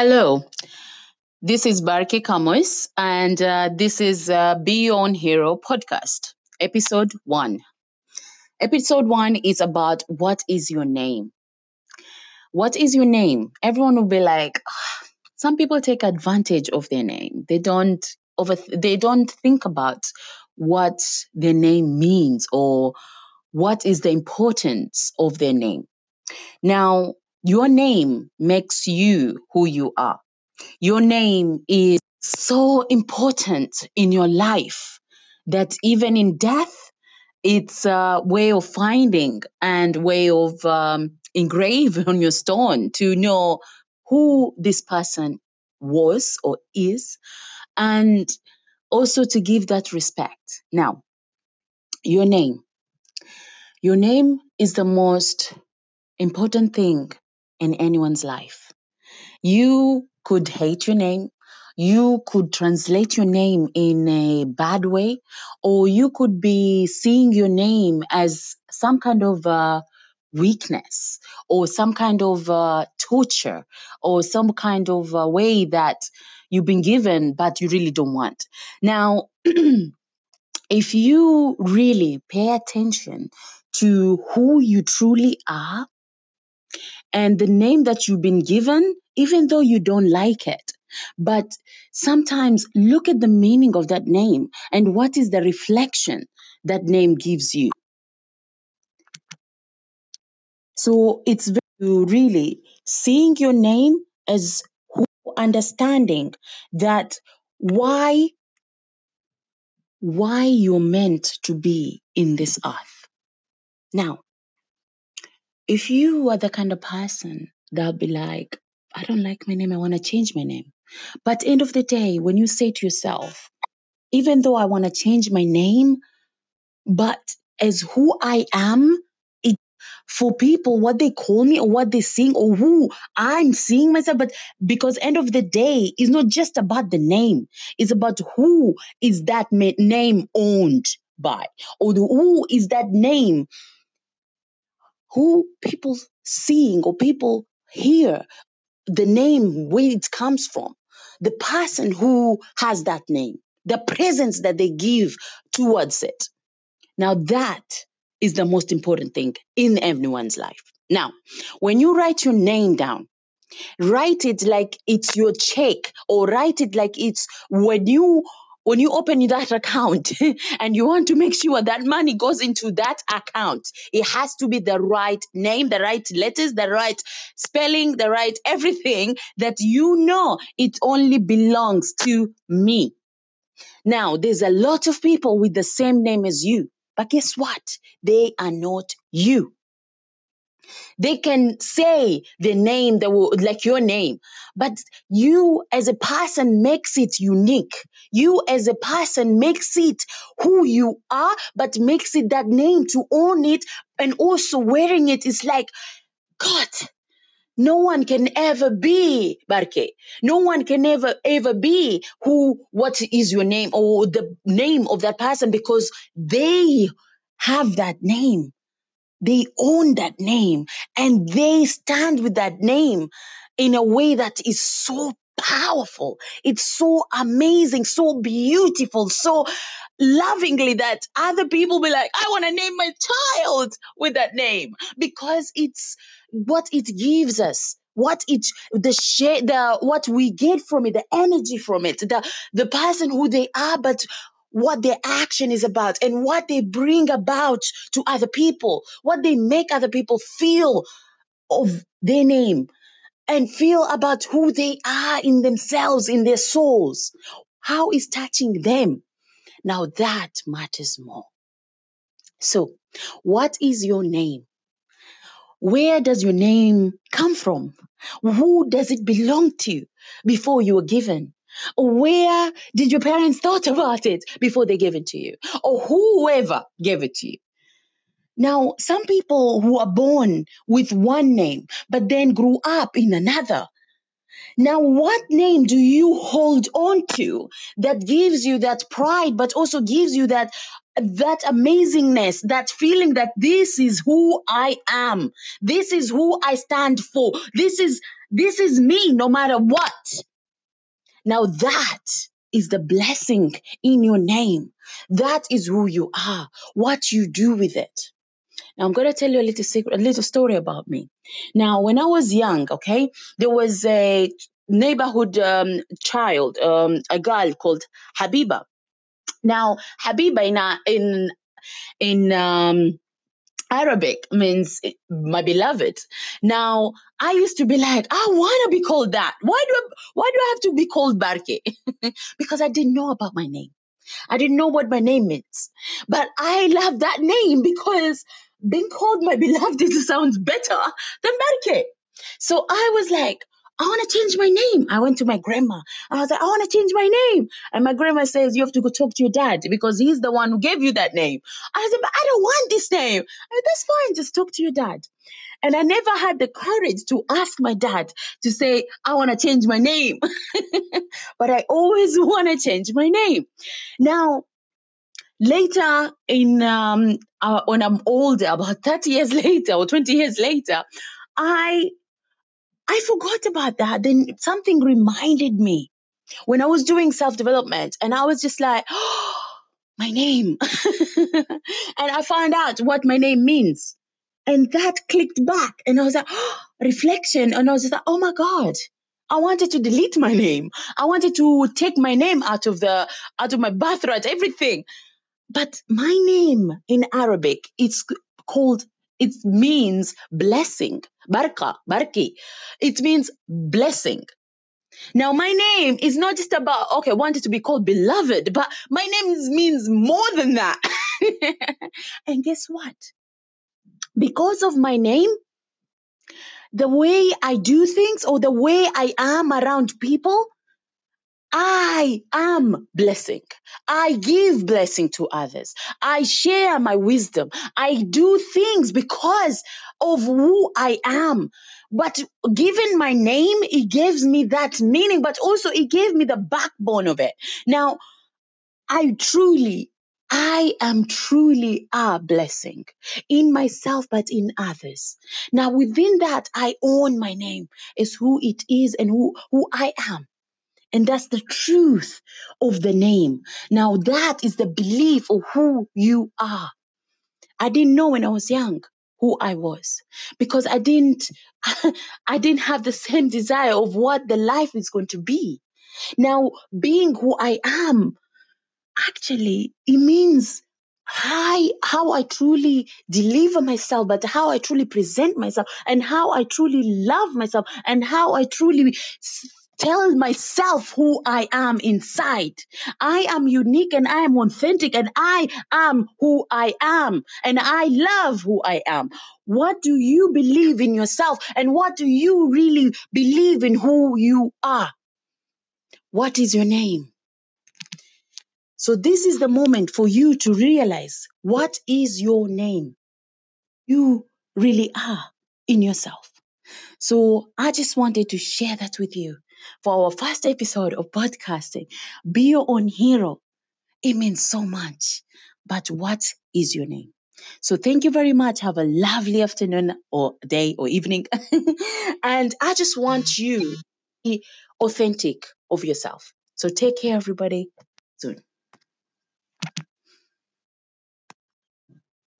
Hello, this is Barke Kamois, and uh, this is uh, Be Your Own Hero podcast, episode one. Episode one is about what is your name? What is your name? Everyone will be like, "Ah, some people take advantage of their name. They don't over, they don't think about what their name means or what is the importance of their name. Now, your name makes you who you are. Your name is so important in your life that even in death, it's a way of finding and way of um, engrave on your stone to know who this person was or is, and also to give that respect. Now, your name. Your name is the most important thing in anyone's life. You could hate your name. You could translate your name in a bad way, or you could be seeing your name as some kind of uh, weakness or some kind of uh, torture or some kind of uh, way that you've been given but you really don't want. Now, if you really pay attention to who you truly are, and the name that you've been given, even though you don't like it. But sometimes look at the meaning of that name and what is the reflection that name gives you. So it's really seeing your name as who understanding that why why you're meant to be in this earth. Now, if you are the kind of person that'll be like, I don't like my name, I want to change my name. But end of the day, when you say to yourself, even though I want to change my name, but as who I am, it for people what they call me or what they sing or who I'm seeing myself. But because end of the day, it's not just about the name; it's about who is that name owned by, or who is that name who people seeing or people hear the name where it comes from. The person who has that name the presence that they give towards it. Now that is the most important thing in everyone's life. Now when you write your name down write it like it's your check or write it like it's when you when you open that account and you want to make sure that money goes into that account it has to be the right name the right letters the right spelling the right everything that you know it only belongs to me. Now there's a lot of people with the same name as you but guess what? They are not you they can say the name that will like your name but you as a person makes it unique you as a person makes it who you are but makes it that name to own it and also wearing it is like god no one can ever be Barke. No one can ever ever be who what is your name or the name of that person because they have that name. They own that name and they stand with that name in a way that is so powerful. It's so amazing, so beautiful, so lovingly that other people be like, I want to name my child with that name because it's what it gives us. What it the share the what we get from it, the energy from it, the the person who they are, but what their action is about and what they bring about to other people, what they make other people feel of their name and feel about who they are in themselves, in their souls. How is touching them? Now that matters more. So, what is your name? Where does your name come from? Who does it belong to before you were given? Where did your parents thought about it before they gave it to you? Or whoever gave it to you? Now, some people who are born with one name, but then grew up in another. Now, what name do you hold on to that gives you that pride, but also gives you that that amazingness, that feeling that this is who I am, this is who I stand for, this is This is me no matter what. Now that is the blessing in your name. That is who you are, what you do with it. Now I'm going to tell you a little secret, a little story about me. Now, when I was young, okay, there was a neighborhood um, child, um, a girl called Habiba. Now, Habiba in in in um, Arabic means my beloved. Now, I used to be like, I want to be called that. Why do I, why do I have to be called Barke? because I didn't know about my name. I didn't know what my name means. But I love that name because being called my beloved sounds better than Barke. So I was like, I want to change my name. I went to my grandma. I was like, I want to change my name. And my grandma says, You have to go talk to your dad because he's the one who gave you that name. I said, But I don't want this name. Said, That's fine. Just talk to your dad. And I never had the courage to ask my dad to say, I want to change my name. but I always want to change my name. Now, later in um, uh, when I'm older, about 30 years later or 20 years later, I I forgot about that. Then something reminded me when I was doing self development, and I was just like, oh, my name. and I found out what my name means. And that clicked back, and I was like, oh, reflection. And I was just like, oh my God. I wanted to delete my name. I wanted to take my name out of the out of my birthright, everything. But my name in Arabic, it's called it means blessing. Barka, barki. It means blessing. Now, my name is not just about, okay, I wanted to be called beloved, but my name means more than that. and guess what? Because of my name, the way I do things or the way I am around people, I am blessing. I give blessing to others. I share my wisdom. I do things because of who I am. But given my name, it gives me that meaning, but also it gave me the backbone of it. Now, I truly, I am truly a blessing in myself, but in others. Now, within that, I own my name as who it is and who, who I am. And that's the truth of the name. Now, that is the belief of who you are. I didn't know when I was young who I was because I didn't, I didn't have the same desire of what the life is going to be. Now, being who I am, actually, it means I, how I truly deliver myself, but how I truly present myself and how I truly love myself and how I truly tell myself who I am inside. I am unique and I am authentic and I am who I am and I love who I am. What do you believe in yourself and what do you really believe in who you are? What is your name? So this is the moment for you to realize what is your name? You really are in yourself. So I just wanted to share that with you for our first episode of podcasting. Be your own hero. It means so much. But what is your name? So thank you very much. Have a lovely afternoon or day or evening. and I just want you to be authentic of yourself. So take care, everybody. Soon.